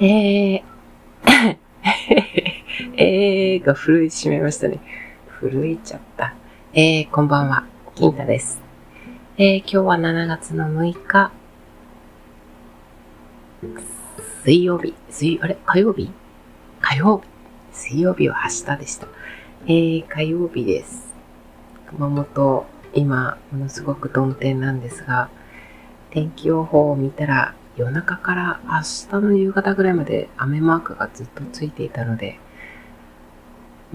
えー、えーが震えてしまいましたね。震えちゃった。えー、こんばんは、金太です。えー、今日は7月の6日、水曜日、水、あれ？火曜日？火曜日。水曜日は明日でした。えー、火曜日です。熊本、今、ものすごく曇天なんですが、天気予報を見たら、夜中から明日の夕方ぐらいまで雨マークがずっとついていたので、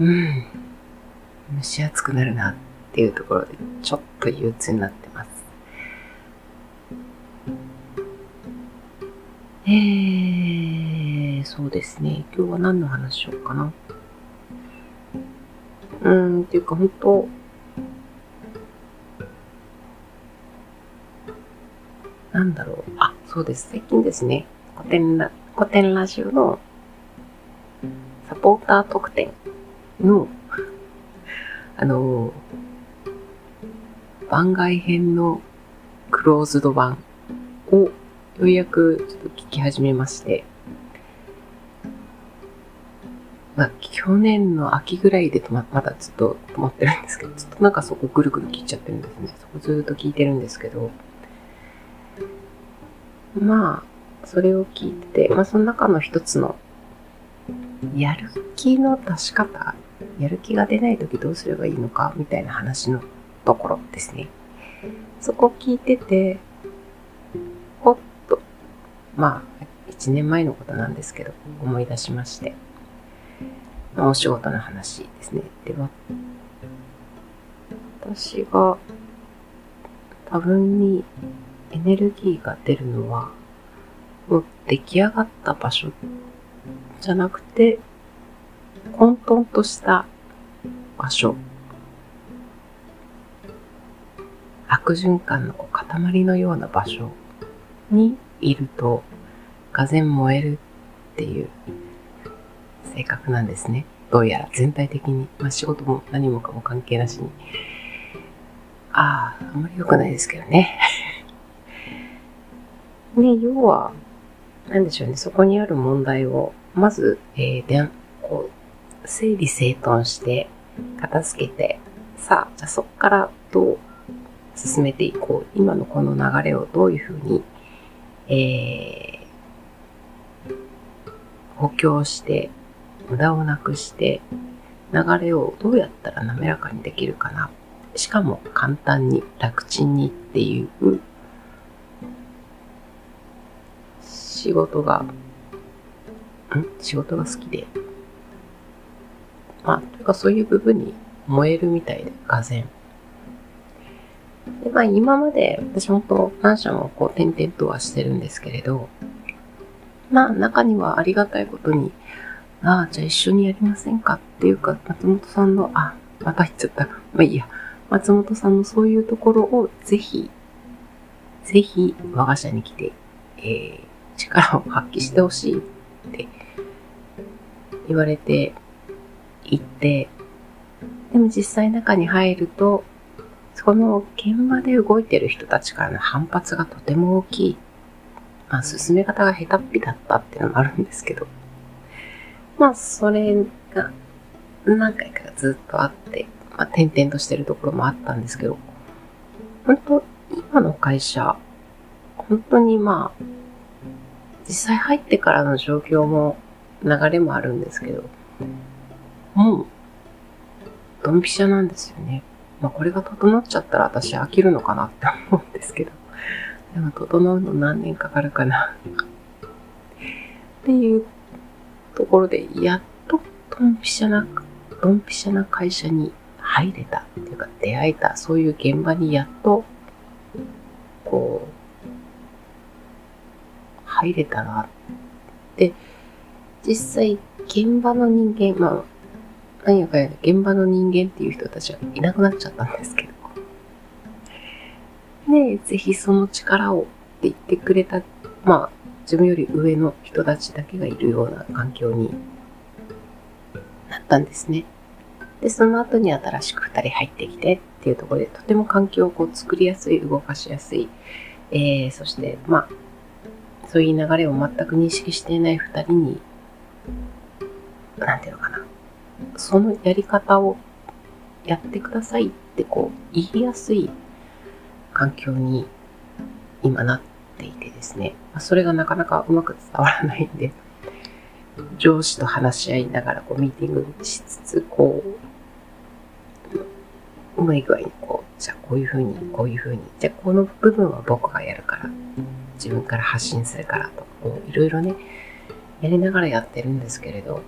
うん、蒸し暑くなるなっていうところで、ちょっと憂鬱になってます。えー、そうですね。今日は何の話しようかな。うーん、っていうか本当、なんだろう。そうです。最近ですね、古典ラ古典ラジオのサポーター特典の、あの、番外編のクローズド版をようやくちょっと聞き始めまして、まあ、去年の秋ぐらいで止ま、まだずっと止まってるんですけど、ずっとなんかそこぐるぐる聞いちゃってるんですね。そこずっと聞いてるんですけど、まあ、それを聞いてて、まあその中の一つの、やる気の出し方、やる気が出ない時どうすればいいのか、みたいな話のところですね。そこ聞いてて、ほっと、まあ、一年前のことなんですけど、思い出しまして。まあ、お仕事の話ですね。では、私が多分にエネルギーが出るのは、もう出来上がった場所じゃなくて、混沌とした場所。悪循環の塊のような場所にいると、がぜ燃えるっていう性格なんですね。どうやら全体的に。まあ仕事も何もかも関係なしに。ああ、あんまり良くないですけどね。ね、要は、なんでしょうね、そこにある問題を、まず、えー、でこう、整理整頓して、片付けて、さあ、じゃあそこからどう進めていこう。今のこの流れをどういうふうに、えー、補強して、無駄をなくして、流れをどうやったら滑らかにできるかな。しかも簡単に、楽ちんにっていう仕事が、ん仕事が好きで。まあ、というかそういう部分に燃えるみたいで、がぜん。で、まあ今まで私本当何社もこう転々とはしてるんですけれど、まあ中にはありがたいことに、ああ、じゃあ一緒にやりませんかっていうか、松本さんの、あ、また言っちゃった。まあいいや。松本さんのそういうところをぜひ、ぜひ我が社に来て、えー、力を発揮してほしいって言われて行って、でも実際中に入ると、その現場で動いてる人たちからの反発がとても大きい。まあ、進め方が下手っぴだったっていうのもあるんですけど。まあ、それが何回かずっとあって、まあ、転々としてるところもあったんですけど、本当今の会社、本当にまあ、実際入ってからの状況も流れもあるんですけど、もう、ドンピシャなんですよね。まあこれが整っちゃったら私飽きるのかなって思うんですけど、でも整うの何年かかるかな。っていうところで、やっとドンピシャな、ドンピシャな会社に入れたっていうか出会えた、そういう現場にやっと、こう、入れたなって、実際現場の人間、まあ、何やかんや現場の人間っていう人たちはいなくなっちゃったんですけど。ねえ、ぜひその力をって言ってくれた、まあ、自分より上の人たちだけがいるような環境になったんですね。で、その後に新しく二人入ってきてっていうところで、とても環境をこう作りやすい、動かしやすい、えー、そして、まあ、そういう流れを全く認識していない二人に、なんていうのかな。そのやり方をやってくださいってこう言いやすい環境に今なっていてですね。それがなかなかうまく伝わらないんで、上司と話し合いながらこうミーティングしつつ、こう、うまい具合にこう、じゃあこういうふうに、こういうふうに、じゃあこの部分は僕がやるから、自分から発信するからとか、こういろいろね、やりながらやってるんですけれど、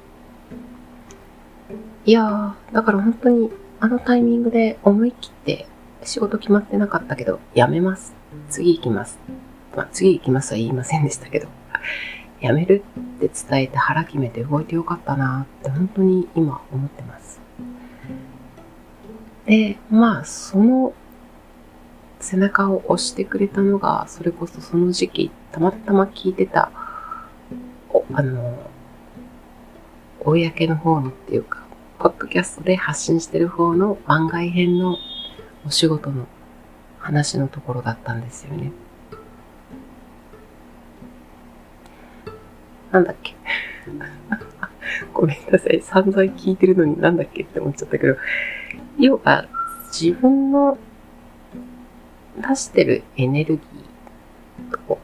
いやー、だから本当にあのタイミングで思い切って仕事決まってなかったけど、やめます。次行きます。まあ、次行きますは言いませんでしたけど、やめるって伝えて腹決めて動いてよかったなって本当に今思ってます。で、まあ、その背中を押してくれたのが、それこそその時期、たまたま聞いてた、あの、公の方のっていうか、ポッドキャストで発信してる方の番外編のお仕事の話のところだったんですよね。なんだっけ？ごめんなさい。散々聞いてるのになんだっけって思っちゃったけど、要は自分の出してるエネルギーと、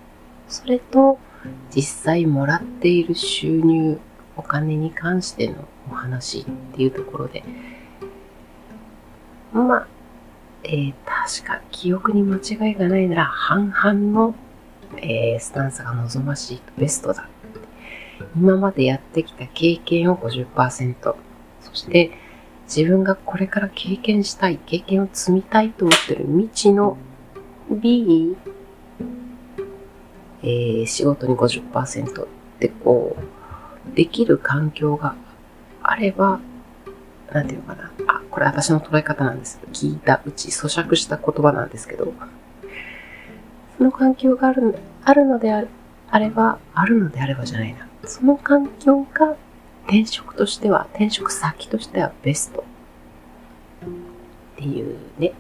それと実際もらっている収入、お金に関してのお話っていうところで、まあ、えー、確か記憶に間違いがないなら半々の、えー、スタンスが望ましいとベストだ。今までやってきた経験を50%、そして自分がこれから経験したい、経験を積みたいと思ってる未知の B、えー、仕事に50%ってこう、できる環境があれば、なんていうのかな。あ、これ私の捉え方なんです。聞いたうち、咀嚼した言葉なんですけど、その環境があるあるのであれば、あるのであればじゃないな。その環境が転職としては、転職先としてはベストっていうね、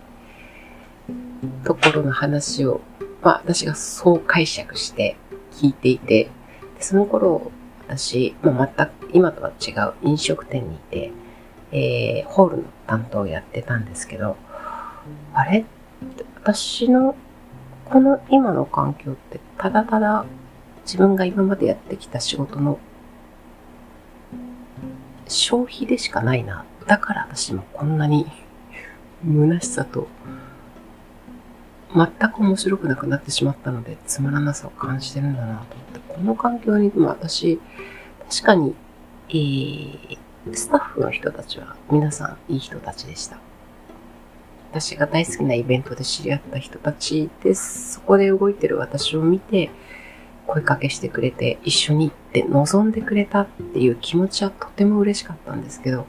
ところの話を、まあ私がそう解釈して聞いていて、その頃私、まあ、全く今とは違う飲食店にいて、えー、ホールの担当をやってたんですけど、あれ？私のこの今の環境ってただただ自分が今までやってきた仕事の消費でしかないな。だから私もこんなに虚しさと全く面白くなくなってしまったのでつまらなさを感じてるんだなと思って、この環境に、まあ私、確かに、えー、スタッフの人たちは皆さんいい人たちでした。私が大好きなイベントで知り合った人たちです。そこで動いてる私を見て、声かけしてくれて、一緒に行って望んでくれたっていう気持ちはとても嬉しかったんですけど、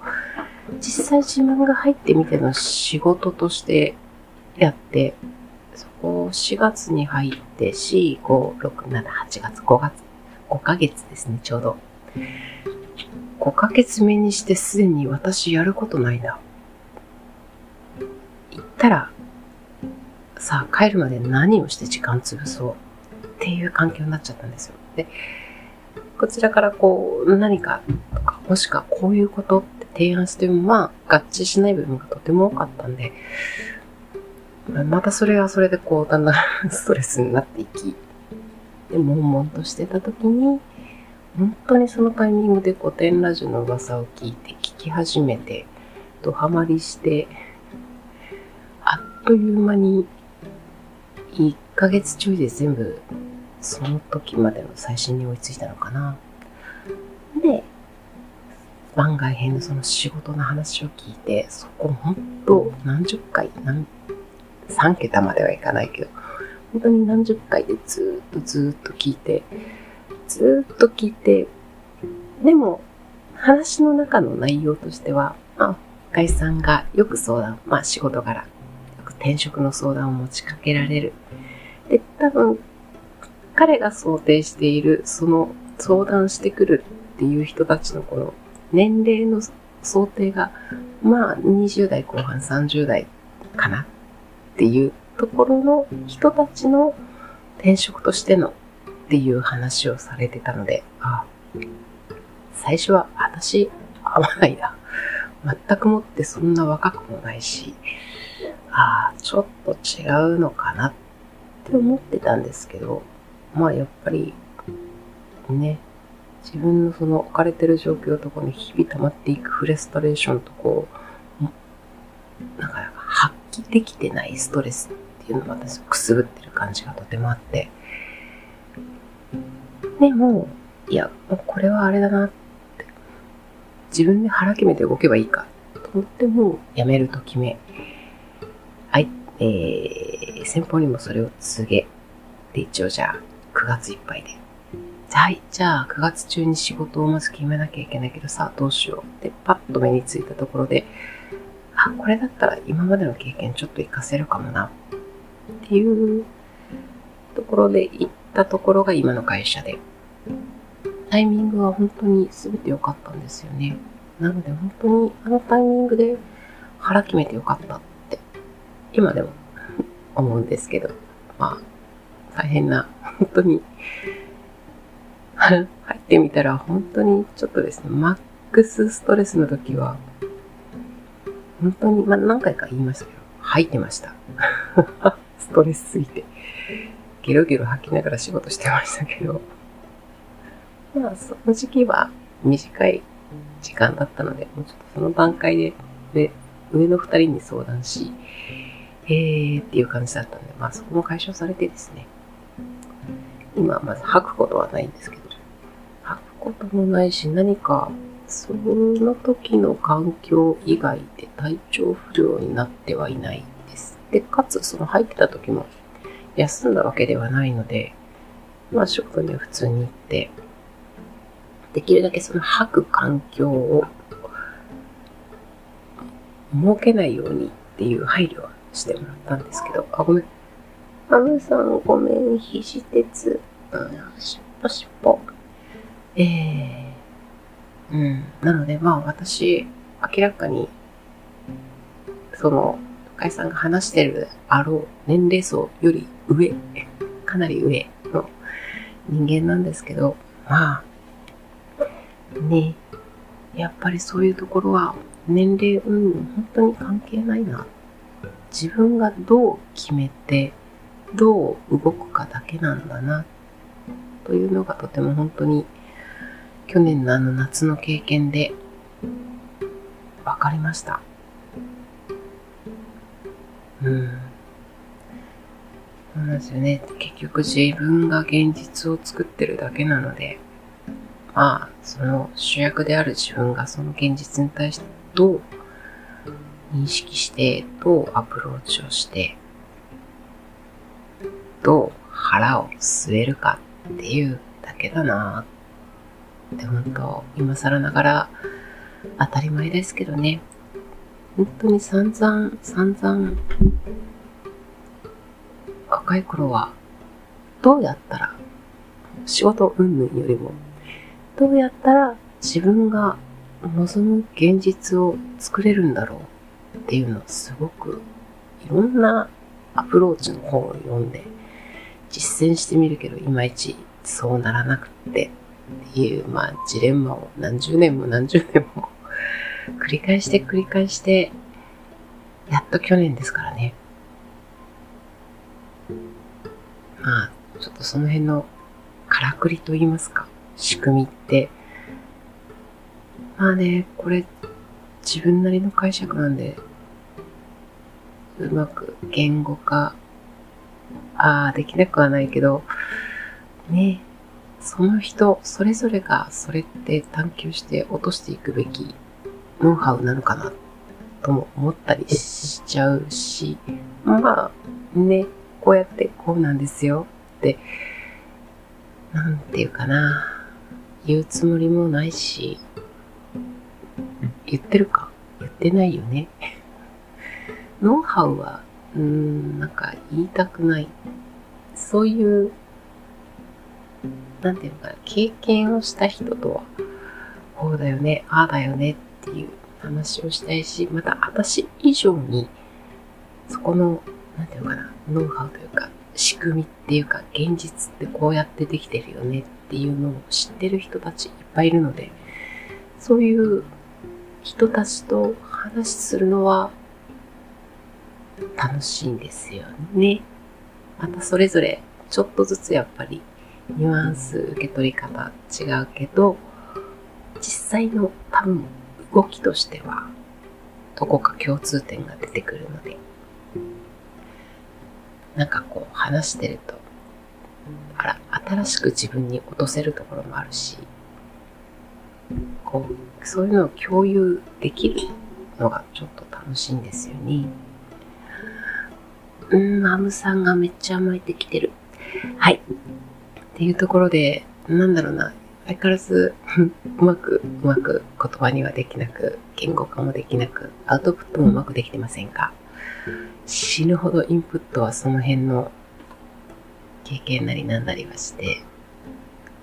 実際自分が入ってみての仕事としてやって、4月に入って4、5、6、7、8月、5月、5ヶ月ですね、ちょうど。5ヶ月目にしてすでに私やることないな。行ったら、さあ帰るまで何をして時間潰そうっていう環境になっちゃったんですよ。で、こちらからこう何かとか、もしくはこういうことって提案してもまあ合致しない部分がとても多かったんで、またそれはそれでこうだんだんストレスになっていき、で、悶々としてた時に、本当にそのタイミングで古典ラジオの噂を聞いて聞き始めて、ドハマりして、あっという間に1ヶ月ちょいで全部その時までの最新に追いついたのかな。で、番外編のその仕事の話を聞いて、そこ本当何十回、何、3桁まではいかないけど、本当に何十回でずっとずっと聞いて、ずっと聞いて、でも、話の中の内容としては、まあ、深井さんがよく相談、まあ仕事柄、よく転職の相談を持ちかけられる。で、多分、彼が想定している、その相談してくるっていう人たちのこの年齢の想定が、まあ20代後半30代かなっていうところの人たちの転職としてのっていう話をされてたので、あ、最初は私合わないな。全くもってそんな若くもないし、ああ、ちょっと違うのかなって思ってたんですけど、まあやっぱり、ね、自分のその置かれてる状況とこに日々溜まっていくフレストレーションとこう、なんか発揮できてないストレスっていうのが私くすぶってる感じがとてもあって、でも、いや、もうこれはあれだなって、自分で腹決めて動けばいいかと思ってもやめると決め、はい、えー、先方にもそれを告げ、で、一応じゃあ、9月いっぱいで。はい、じゃあ、9月中に仕事をまず決めなきゃいけないけどさ、どうしよう。で、パッと目についたところで、あ、これだったら今までの経験ちょっと活かせるかもな。っていうところで行ったところが今の会社で、タイミングは本当に全て良かったんですよね。なので本当にあのタイミングで腹決めてよかったって今でも思うんですけど、まあ大変な本当に 入ってみたら本当にちょっとですね、マックスストレスの時は本当に、まあ何回か言いましたけど、吐いてました。ストレスすぎて。ゲロゲロ吐きながら仕事してましたけど。まあ、その時期は短い時間だったので、もうちょっとその段階で上上の二人に相談し、えーっていう感じだったので、まあそこも解消されてですね、今まず吐くことはないんですけど、吐くこともないし、何かその時の環境以外で体調不良になってはいないです。で、かつその入ってた時も休んだわけではないので、まあ仕事には普通に行って、できるだけその吐く環境を設けないようにっていう配慮はしてもらったんですけど、あ、ごめん。ハムさんごめん、肘鉄。うん、しっぽしっぽ。えー、うん。なので、まあ私、明らかに、その、深井さんが話してるあろう年齢層より上、かなり上の人間なんですけど、まあ、ね、やっぱりそういうところは年齢、うん、本当に関係ないな。自分がどう決めて、どう動くかだけなんだな、というのがとても本当に去年のあの夏の経験で分かりました。うん。そうなんですよね。結局自分が現実を作ってるだけなので、まあ、その主役である自分がその現実に対してどう認識して、どうアプローチをして、どう腹を据えるかっていうだけだなぁって本当、今更ながら当たり前ですけどね。本当に散々、散々、若い頃はどうやったら仕事云々よりもどうやったら自分が望む現実を作れるんだろうっていうのをすごくいろんなアプローチの本を読んで実践してみるけどいまいちそうならなくってていうまあジレンマを何十年も何十年も繰り返して繰り返してやっと去年ですからね。まあちょっとその辺のからくりと言いますか仕組みって、まあね、これ自分なりの解釈なんで、うまく言語化、ああ、できなくはないけど、ね、その人、それぞれがそれって探求して落としていくべきノウハウなのかな、とも思ったりしちゃうし、まあ、ね、こうやってこうなんですよって、なんていうかな。言うつもりもないし、言ってるか？言ってないよね。ノウハウは、うーん、なんか言いたくない。そういう、なんていうのかな、経験をした人とは、こうだよね、ああだよねっていう話をしたいし、また私以上に、そこの、なんていうのかな、ノウハウというか、仕組みっていうか現実ってこうやってできてるよねっていうのを知ってる人たちいっぱいいるので、そういう人たちと話するのは楽しいんですよね。またそれぞれちょっとずつやっぱりニュアンス受け取り方違うけど、実際の多分動きとしてはどこか共通点が出てくるので、なんかこう話してると、あら、新しく自分に落とせるところもあるし、こう、そういうのを共有できるのがちょっと楽しいんですよね。うん、マムさんがめっちゃ甘えてきてる。はい。っていうところで、なんだろうな、相変わらず うまく、うまく言葉にはできなく、言語化もできなく、アウトプットもうまくできてませんか？死ぬほどインプットはその辺の経験なりなんなりはして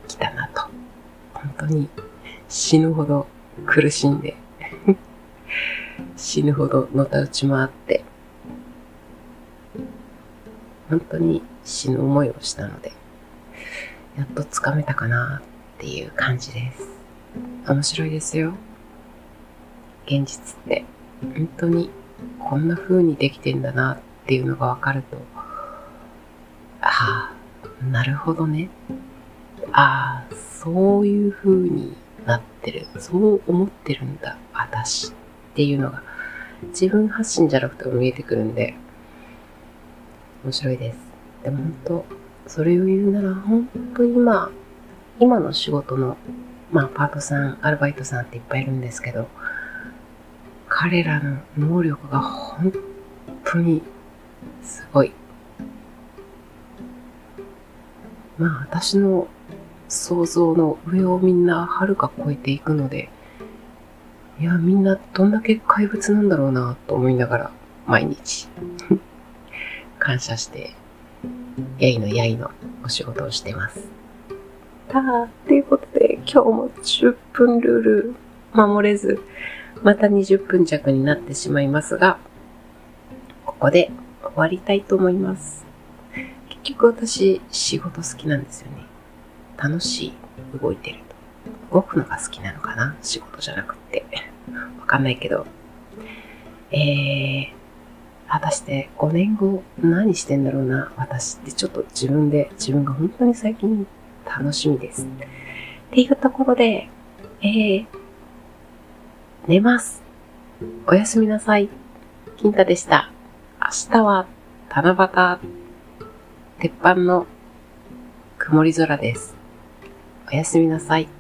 きたなと。本当に死ぬほど苦しんで 死ぬほどのたうち回って、本当に死ぬ思いをしたので、やっとつかめたかなっていう感じです。面白いですよ。現実って本当にこんな風にできてんだなっていうのがわかると、ああ、なるほどね。ああ、そういう風になってる。そう思ってるんだ、私っていうのが自分発信じゃなくても見えてくるんで、面白いです。でも本当、それを言うなら本当に今、今の仕事の、まあ、パートさん、アルバイトさんっていっぱいいるんですけど、彼らの能力が本当にすごい。まあ、私の想像の上をみんなはるか超えていくので、いや、みんなどんだけ怪物なんだろうなと思いながら、毎日 感謝して、やいのやいのお仕事をしてます。たーということで、今日も10分ルール守れず、また20分弱になってしまいますが、ここで終わりたいと思います。結局私、仕事好きなんですよね。楽しい。動いてると。動くのが好きなのかな？仕事じゃなくって。わかんないけど。えー、果たして5年後何してんだろうな、私ってちょっと自分で、自分が本当に最近楽しみです。っていうところで、えー、寝ます。おやすみなさい。金太でした。明日は七夕、鉄板の曇り空です。おやすみなさい。